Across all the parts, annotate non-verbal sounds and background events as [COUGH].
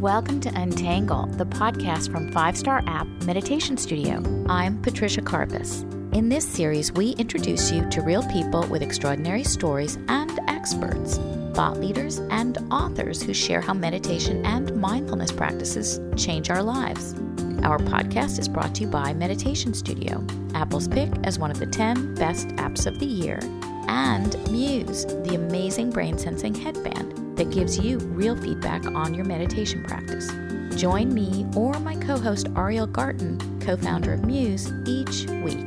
Welcome to Untangle, the podcast from Five Star App Meditation Studio. I'm Patricia Karpas. In this series, we introduce you to real people with extraordinary stories and experts, thought leaders, and authors who share how meditation and mindfulness practices change our lives. Our podcast is brought to you by Meditation Studio, Apple's pick as one of the 10 best apps of the year, and Muse, the amazing brain sensing headband that gives you real feedback on your meditation practice. Join me or my co host Ariel Garten, co founder of Muse, each week.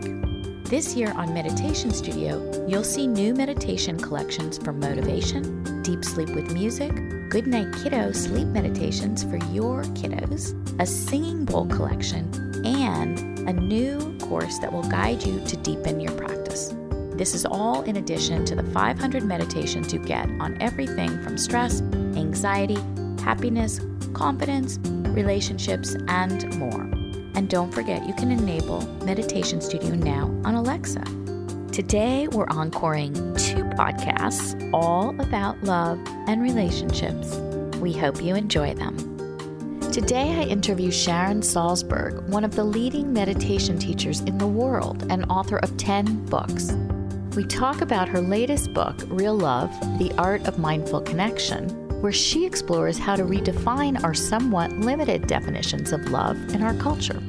This year on Meditation Studio, you'll see new meditation collections for motivation, deep sleep with music, Goodnight Kiddo sleep meditations for your kiddos, a singing bowl collection, and a new course that will guide you to deepen your practice. This is all in addition to the 500 meditations you get on everything from stress, anxiety, happiness, confidence, relationships, and more. And don't forget, you can enable Meditation Studio now on Alexa. Today, we're encoring two podcasts all about love and relationships. We hope you enjoy them. Today, I interview Sharon Salzberg, one of the leading meditation teachers in the world and author of 10 books. We talk about her latest book, Real Love The Art of Mindful Connection, where she explores how to redefine our somewhat limited definitions of love in our culture.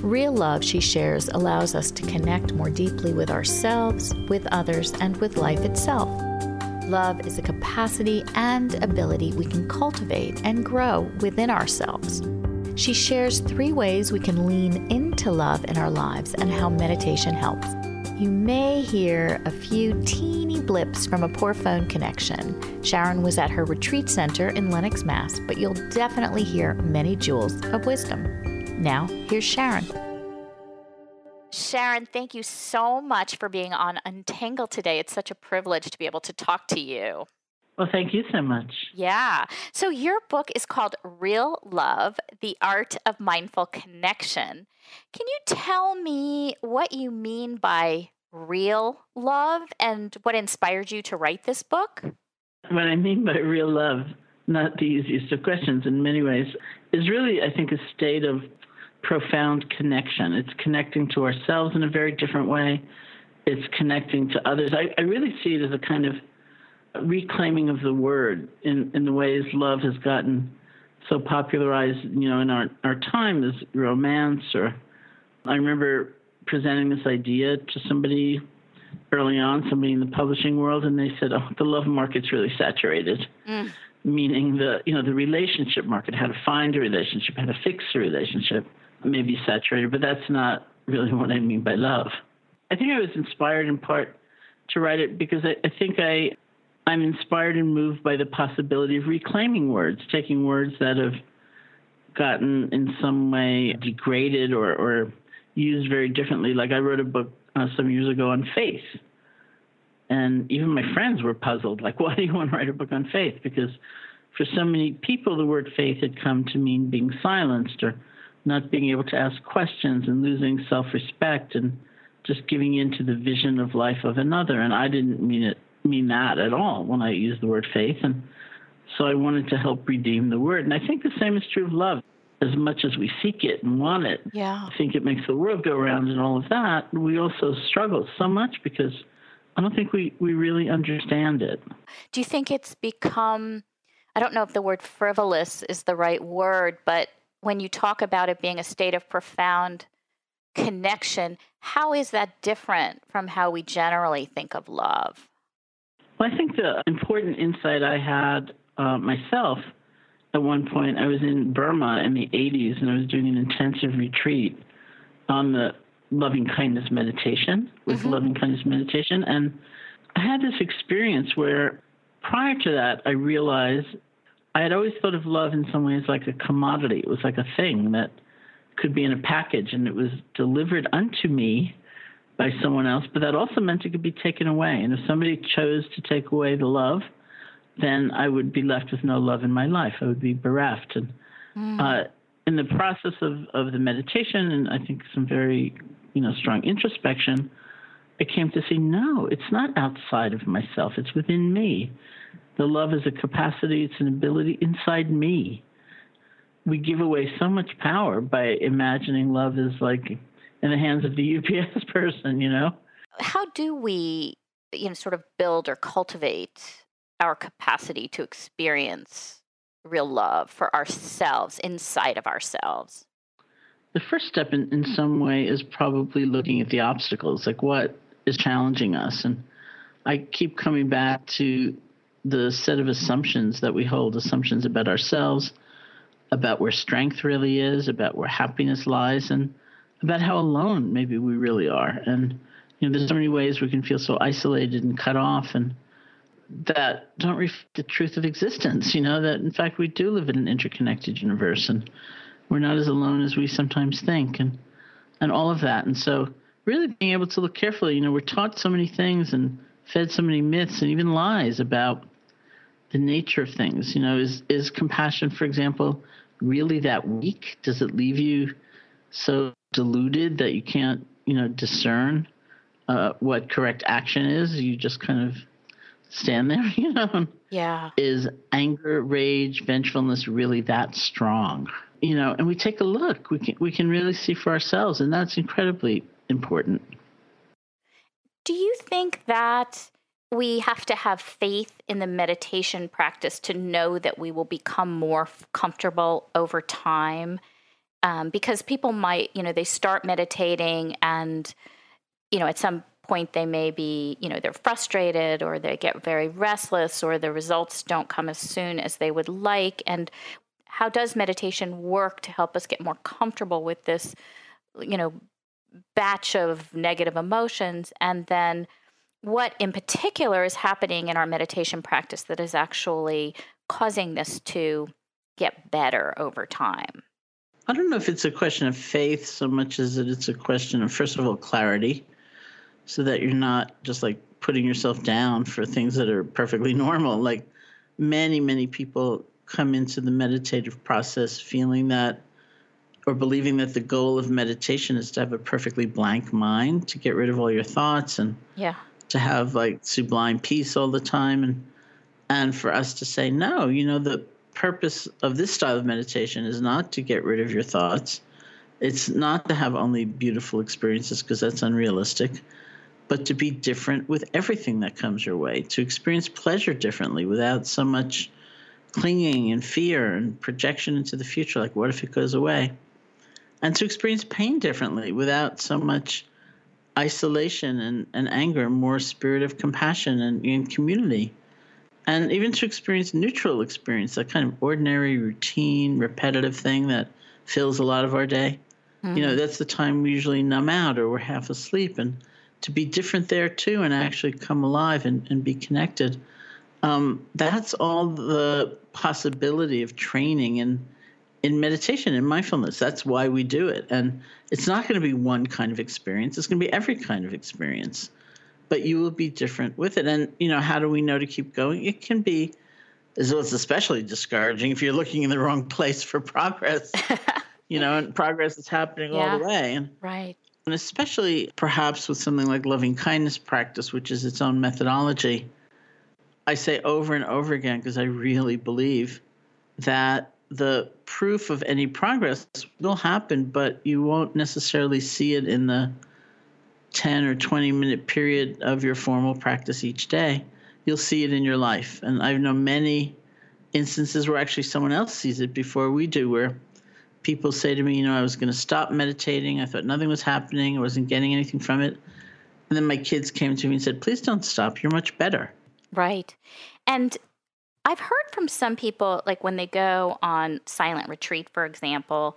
Real love, she shares, allows us to connect more deeply with ourselves, with others, and with life itself. Love is a capacity and ability we can cultivate and grow within ourselves. She shares three ways we can lean into love in our lives and how meditation helps. You may hear a few teeny blips from a poor phone connection. Sharon was at her retreat center in Lenox, Mass., but you'll definitely hear many jewels of wisdom. Now, here's Sharon. Sharon, thank you so much for being on Untangle today. It's such a privilege to be able to talk to you. Well, thank you so much. Yeah. So, your book is called Real Love The Art of Mindful Connection. Can you tell me what you mean by real love and what inspired you to write this book? What I mean by real love, not the easiest of questions in many ways, is really, I think, a state of profound connection. It's connecting to ourselves in a very different way. It's connecting to others. I, I really see it as a kind of reclaiming of the word in, in the ways love has gotten so popularized, you know, in our, our time as romance or I remember presenting this idea to somebody early on, somebody in the publishing world, and they said, "Oh, the love market's really saturated," mm. meaning the you know the relationship market, how to find a relationship, how to fix a relationship may be saturated, but that's not really what I mean by love. I think I was inspired in part to write it because I, I think I I'm inspired and moved by the possibility of reclaiming words, taking words that have gotten in some way degraded or, or used very differently. Like I wrote a book uh, some years ago on faith, and even my friends were puzzled. Like, [LAUGHS] why do you want to write a book on faith? Because for so many people, the word faith had come to mean being silenced or not being able to ask questions and losing self respect and just giving in to the vision of life of another. And I didn't mean it mean that at all when I use the word faith. And so I wanted to help redeem the word. And I think the same is true of love. As much as we seek it and want it, yeah. I think it makes the world go around and all of that. We also struggle so much because I don't think we, we really understand it. Do you think it's become, I don't know if the word frivolous is the right word, but when you talk about it being a state of profound connection, how is that different from how we generally think of love? Well, I think the important insight I had uh, myself at one point, I was in Burma in the 80s and I was doing an intensive retreat on the loving kindness meditation, with mm-hmm. loving kindness meditation. And I had this experience where prior to that, I realized I had always thought of love in some ways like a commodity. It was like a thing that could be in a package and it was delivered unto me by someone else, but that also meant it could be taken away. And if somebody chose to take away the love, then I would be left with no love in my life. I would be bereft. And mm. uh, in the process of, of the meditation, and I think some very you know strong introspection, I came to see no, it's not outside of myself. It's within me. The love is a capacity, it's an ability inside me. we give away so much power by imagining love is like in the hands of the UPS [LAUGHS] person, you know? How do we, you know, sort of build or cultivate our capacity to experience real love for ourselves inside of ourselves? The first step in, in some way is probably looking at the obstacles, like what is challenging us. And I keep coming back to the set of assumptions that we hold assumptions about ourselves, about where strength really is, about where happiness lies, and about how alone maybe we really are. And you know, there's so many ways we can feel so isolated and cut off, and that don't reflect the truth of existence. You know that in fact we do live in an interconnected universe, and we're not as alone as we sometimes think, and and all of that. And so, really being able to look carefully. You know, we're taught so many things and fed so many myths and even lies about the nature of things. You know, is is compassion, for example, really that weak? Does it leave you so deluded that you can't, you know, discern uh, what correct action is? You just kind of stand there, [LAUGHS] you know. Yeah. Is anger, rage, vengefulness really that strong? You know, and we take a look. We can we can really see for ourselves, and that's incredibly important. Do you think that we have to have faith in the meditation practice to know that we will become more comfortable over time? Um, because people might, you know, they start meditating and, you know, at some point they may be, you know, they're frustrated or they get very restless or the results don't come as soon as they would like. And how does meditation work to help us get more comfortable with this, you know, batch of negative emotions and then what in particular is happening in our meditation practice that is actually causing this to get better over time? I don't know if it's a question of faith so much as that it's a question of, first of all, clarity, so that you're not just like putting yourself down for things that are perfectly [LAUGHS] normal. Like many, many people come into the meditative process feeling that or believing that the goal of meditation is to have a perfectly blank mind, to get rid of all your thoughts and yeah. to have like sublime peace all the time and and for us to say no, you know the purpose of this style of meditation is not to get rid of your thoughts. It's not to have only beautiful experiences because that's unrealistic, but to be different with everything that comes your way, to experience pleasure differently without so much clinging and fear and projection into the future like what if it goes away? and to experience pain differently without so much isolation and, and anger, more spirit of compassion and, and community. And even to experience neutral experience, that kind of ordinary, routine, repetitive thing that fills a lot of our day. Mm-hmm. You know, mm-hmm. that's the time we usually numb out or we're half asleep. And to be different there too and actually come alive and, and be connected. Um, that's all the possibility of training and in meditation and mindfulness. That's why we do it. And it's not going to be one kind of experience, it's going to be every kind of experience. But you will be different with it. And, you know, how do we know to keep going? It can be, as well, it's especially discouraging if you're looking in the wrong place for progress, [LAUGHS] you know, and progress is happening yeah. all the way. And, right. And especially perhaps with something like loving kindness practice, which is its own methodology. I say over and over again because I really believe that the proof of any progress will happen, but you won't necessarily see it in the 10 or 20 minute period of your formal practice each day. You'll see it in your life. And I've known many instances where actually someone else sees it before we do, where people say to me, you know, I was going to stop meditating. I thought nothing was happening. I wasn't getting anything from it. And then my kids came to me and said, please don't stop. You're much better. Right. And I've heard from some people, like when they go on silent retreat, for example,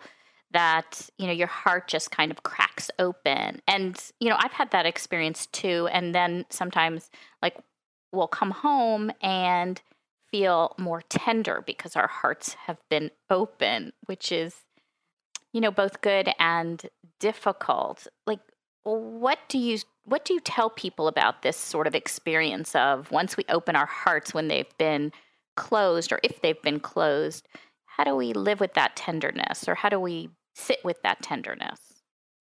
that you know your heart just kind of cracks open. And you know i've had that experience too and then sometimes like we'll come home and feel more tender because our hearts have been open which is you know both good and difficult. Like what do you what do you tell people about this sort of experience of once we open our hearts when they've been closed or if they've been closed, how do we live with that tenderness or how do we sit with that tenderness?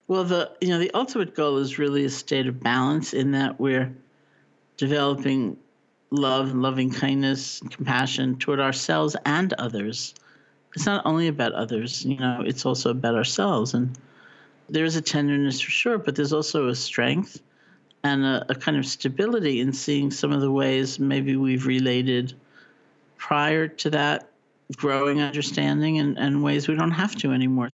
Well, the you know the ultimate goal is really a state of balance in that we're developing love and loving kindness and compassion toward ourselves and others. it's not only about others, you know, it's also about ourselves. And there's a tenderness for sure, but there's also a strength and a, a kind of stability in seeing some of the ways maybe we've related prior to that growing understanding and, and ways we don't have to anymore.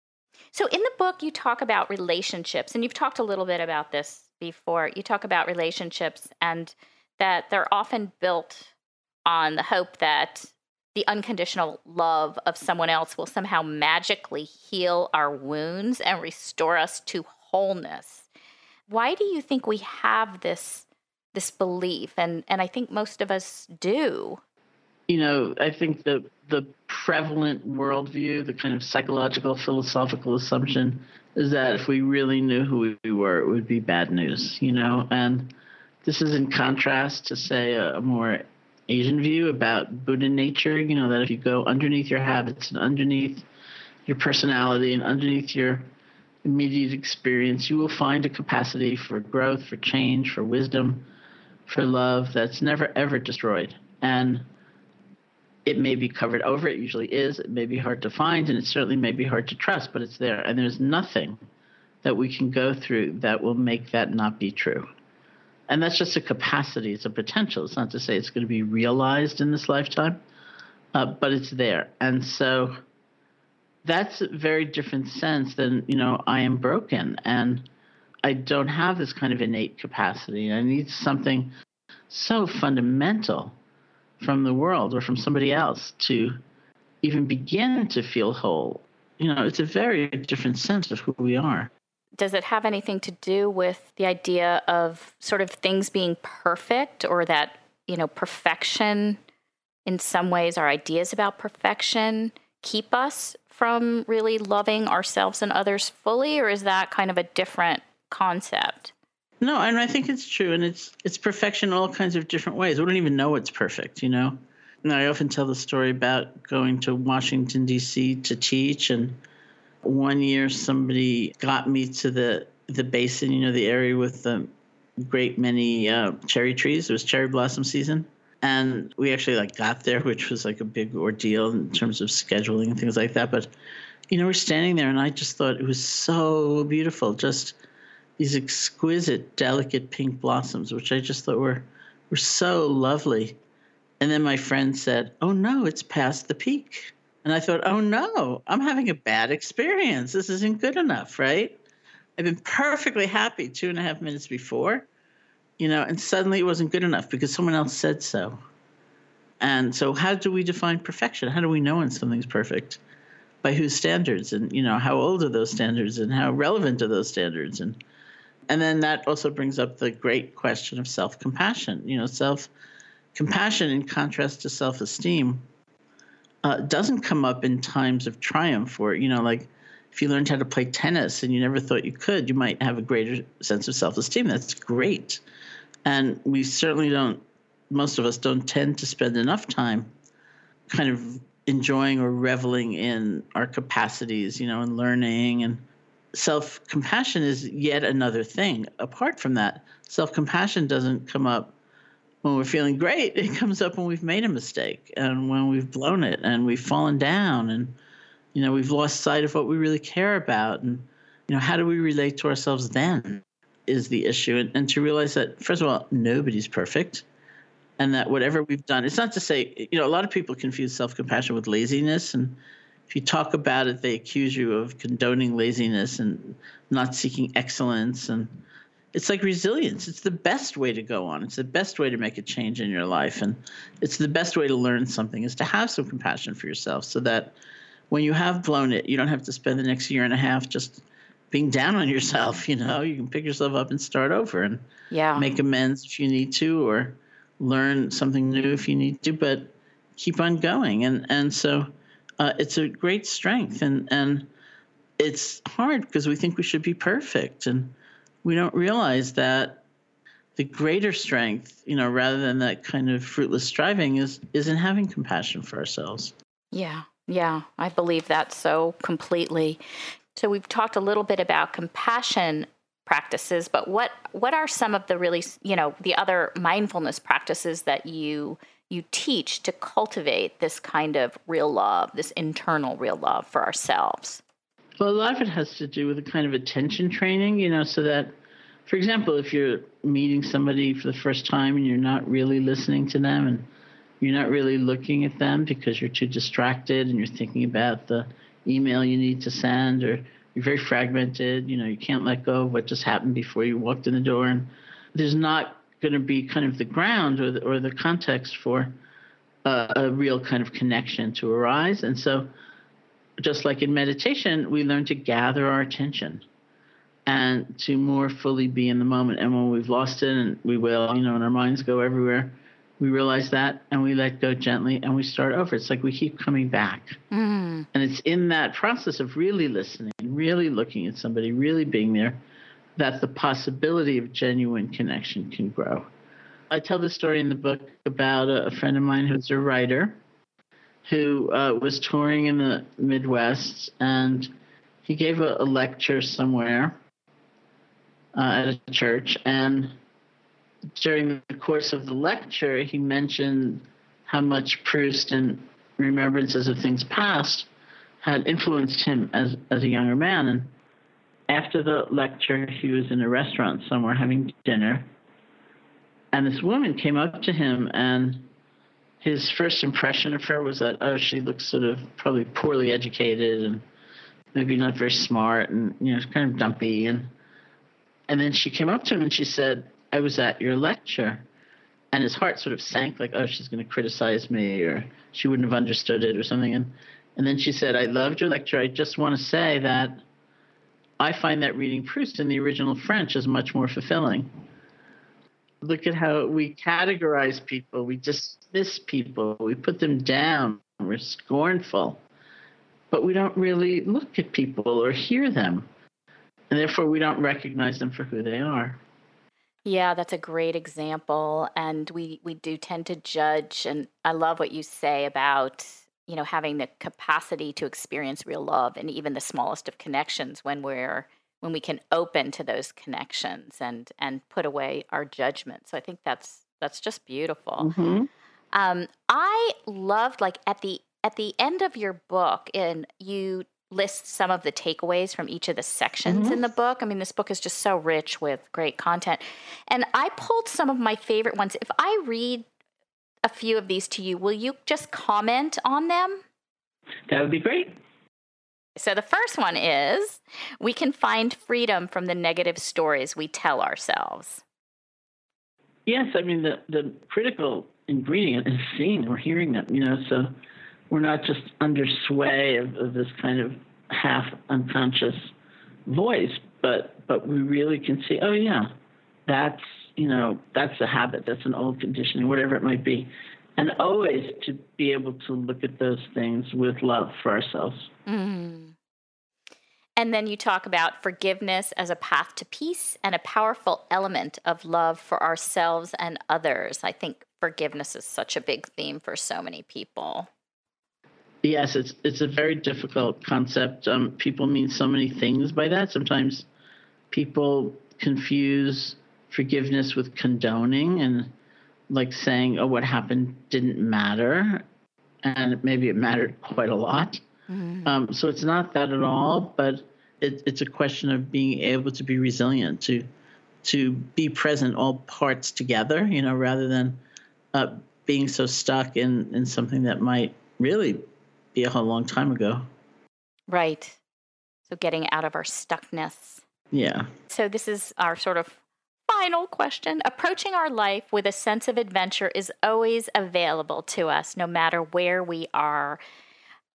So, in the book, you talk about relationships, and you've talked a little bit about this before. You talk about relationships and that they're often built on the hope that the unconditional love of someone else will somehow magically heal our wounds and restore us to wholeness. Why do you think we have this this belief and and I think most of us do? You know, I think the the prevalent worldview, the kind of psychological philosophical assumption is that if we really knew who we were, it would be bad news, you know? And this is in contrast to say a, a more Asian view about Buddha nature, you know, that if you go underneath your habits and underneath your personality and underneath your immediate experience, you will find a capacity for growth, for change, for wisdom, for love that's never ever destroyed. And it may be covered over, it usually is. It may be hard to find, and it certainly may be hard to trust, but it's there. And there's nothing that we can go through that will make that not be true. And that's just a capacity, it's a potential. It's not to say it's going to be realized in this lifetime, uh, but it's there. And so that's a very different sense than, you know, I am broken and I don't have this kind of innate capacity. I need something so fundamental from the world or from somebody else to even begin to feel whole. You know, it's a very different sense of who we are does it have anything to do with the idea of sort of things being perfect or that, you know, perfection in some ways, our ideas about perfection keep us from really loving ourselves and others fully, or is that kind of a different concept? No, and I think it's true, and it's it's perfection in all kinds of different ways. We don't even know it's perfect, you know. And I often tell the story about going to Washington D.C. to teach, and one year, somebody got me to the the basin, you know, the area with the great many uh, cherry trees. It was cherry blossom season, and we actually like got there, which was like a big ordeal in terms of scheduling and things like that. But you know, we're standing there, and I just thought it was so beautiful, just these exquisite, delicate pink blossoms, which I just thought were were so lovely. And then my friend said, "Oh no, it's past the peak." And I thought, oh no, I'm having a bad experience. This isn't good enough, right? I've been perfectly happy two and a half minutes before, you know, and suddenly it wasn't good enough because someone else said so. And so, how do we define perfection? How do we know when something's perfect? By whose standards? And, you know, how old are those standards and how relevant are those standards? And, and then that also brings up the great question of self compassion. You know, self compassion in contrast to self esteem uh, doesn't come up in times of triumph or you know like if you learned how to play tennis and you never thought you could you might have a greater sense of self-esteem that's great and we certainly don't most of us don't tend to spend enough time kind of enjoying or reveling in our capacities you know and learning and self-compassion is yet another thing. Apart from that self-compassion doesn't come up when we're feeling great, [LAUGHS] it comes up when we've made a mistake and when we've blown it and we've fallen down and you know we've lost sight of what we really care about. And you know how do we relate to ourselves then is the issue. And, and to realize that first of all nobody's perfect and that whatever we've done it's not to say you know a lot of people confuse self-compassion with laziness and if you talk about it they accuse you of condoning laziness and not seeking excellence and it's like resilience. It's the best way to go on. It's the best way to make a change in your life. And it's the best way to learn something is to have some compassion for yourself so that when you have blown it, you don't have to spend the next year and a half just being down on yourself. You know, you can pick yourself up and start over and yeah. make amends if you need to or learn something new if you need to, but keep on going. And, and so uh, it's a great strength. And, and it's hard because we think we should be perfect. And, we don't realize that the greater strength, you know, rather than that kind of fruitless striving, is is in having compassion for ourselves. Yeah, yeah, I believe that so completely. So we've talked a little bit about compassion practices, but what what are some of the really, you know, the other mindfulness practices that you you teach to cultivate this kind of real love, this internal real love for ourselves? Well, a lot of it has to do with a kind of attention training, you know, so that, for example, if you're meeting somebody for the first time and you're not really listening to them and you're not really looking at them because you're too distracted and you're thinking about the email you need to send or you're very fragmented, you know, you can't let go of what just happened before you walked in the door and there's not going to be kind of the ground or the, or the context for uh, a real kind of connection to arise. And so, just like in meditation, we learn to gather our attention and to more fully be in the moment. And when we've lost it, and we will, you know, and our minds go everywhere, we realize that and we let go gently and we start over. It's like we keep coming back. Mm. And it's in that process of really listening, really looking at somebody, really being there, that the possibility of genuine connection can grow. I tell the story in the book about a, friend of mine who's a writer who uh, was touring in the Midwest and he gave a, a lecture somewhere uh, at a church. And during the course of the lecture, he mentioned how much Proust and remembrances of things past had influenced him as, as a younger man. And after the lecture, he was in a restaurant somewhere having dinner. And this woman came up to him, and his first impression of her was that, oh, she looks sort of probably poorly educated and maybe not very smart and, you know, kind of dumpy. And, and then she came up to him and she said, I was at your lecture. And his heart sort of sank, like, oh, she's going to criticize me, or she wouldn't have understood it, or something. And, and then she said, I loved your lecture. I just want to say that I find that reading Proust in the original French is much more fulfilling. Look at how we categorize people, we dismiss people, we put them down, we're scornful, but we don't really look at people or hear them. And therefore, we don't recognize them for who they are. Yeah, that's a great example. And we, we do tend to judge. And I love what you say about you know having the capacity to experience real love and even the smallest of connections when we're when we can open to those connections and and put away our judgment so i think that's that's just beautiful mm-hmm. um, i loved like at the at the end of your book and you list some of the takeaways from each of the sections mm-hmm. in the book. I mean, this book is just so rich with great content. And I pulled some of my favorite ones. If I read a few of these to you. Will you just comment on them? That would be great. So, the first one is we can find freedom from the negative stories we tell ourselves. Yes, I mean, the, the critical ingredient is seeing or hearing them, you know, so we're not just under sway of, of this kind of half unconscious voice, but but we really can see, oh yeah, that's you know, that's a habit, that's an old conditioning, whatever it might be. And always to be able to look at those things with love for ourselves. Mm. And then you talk about forgiveness as a path to peace and a powerful element of love for ourselves and others. I think forgiveness is such a big theme for so many people. Yes, it's it's a very difficult concept. Um, people mean so many things by that. Sometimes people confuse forgiveness with condoning and like saying, oh, what happened didn't matter. And maybe it mattered quite a lot. Mm-hmm. Um, so it's not that at all, but it, it's a question of being able to be resilient, to to be present all parts together, you know, rather than uh, being so stuck in, in something that might really be a whole long time ago. Right. So getting out of our stuckness. Yeah. So this is our sort of final question. Approaching our life with a sense of adventure is always available to us, no matter where we are.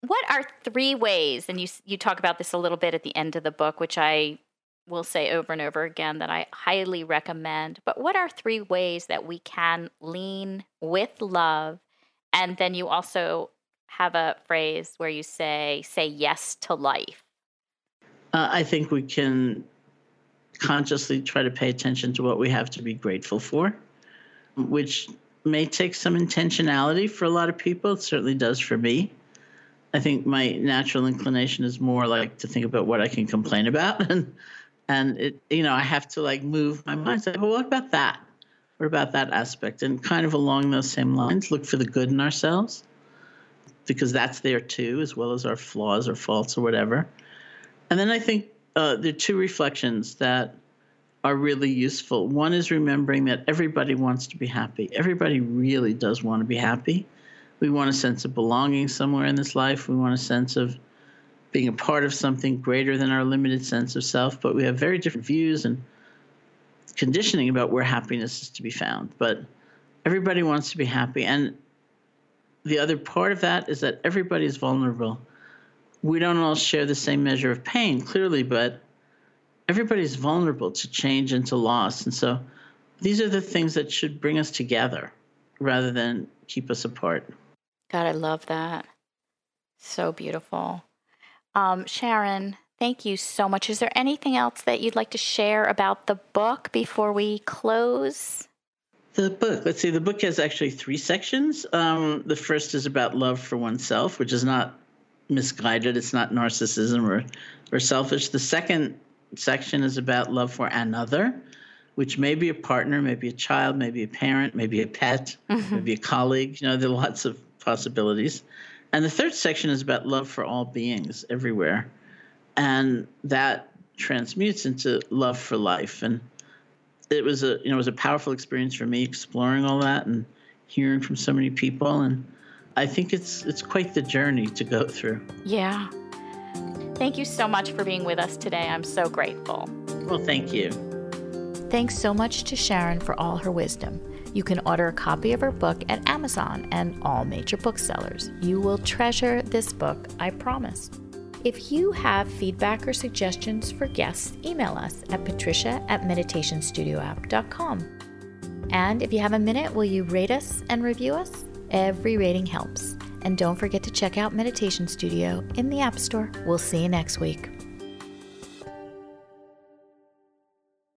What are three ways, and you, you talk about this a little bit at the end of the book, which I will say over and over again that I highly recommend. But what are three ways that we can lean with love? And then you also have a phrase where you say, say yes to life. Uh, I think we can consciously try to pay attention to what we have to be grateful for, which may take some intentionality for a lot of people. It certainly does for me. I think my natural inclination is more like to think about what I can complain about, [LAUGHS] and and it you know I have to like move my mind. Say, well, what about that? What about that aspect. And kind of along those same lines, look for the good in ourselves because that's there too, as well as our flaws or faults or whatever. And then I think uh, there are two reflections that are really useful. One is remembering that everybody wants to be happy. Everybody really does want to be happy. We want a sense of belonging somewhere in this life. We want a sense of being a part of something greater than our limited sense of self. But we have very different views and conditioning about where happiness is to be found. But everybody wants to be happy. And the other part of that is that everybody is vulnerable. We don't all share the same measure of pain, clearly, but everybody's vulnerable to change and to loss. And so these are the things that should bring us together rather than keep us apart. God, I love that. So beautiful. Um, Sharon, thank you so much. Is there anything else that you'd like to share about the book before we close? The book, let's see, the book has actually three sections. Um, the first is about love for oneself, which is not misguided, it's not narcissism or, or selfish. The second section is about love for another, which may be a partner, maybe a child, maybe a parent, maybe a pet, mm-hmm. maybe a colleague. You know, there are lots of possibilities. And the third section is about love for all beings everywhere. And that transmutes into love for life. And it was a you know it was a powerful experience for me exploring all that and hearing from so many people and I think it's it's quite the journey to go through. Yeah. Thank you so much for being with us today. I'm so grateful. Well, thank you. Thanks so much to Sharon for all her wisdom. You can order a copy of her book at Amazon and all major booksellers. You will treasure this book, I promise. If you have feedback or suggestions for guests, email us at patricia at meditationstudioapp.com. And if you have a minute, will you rate us and review us? Every rating helps. And don't forget to check out Meditation Studio in the App Store. We'll see you next week.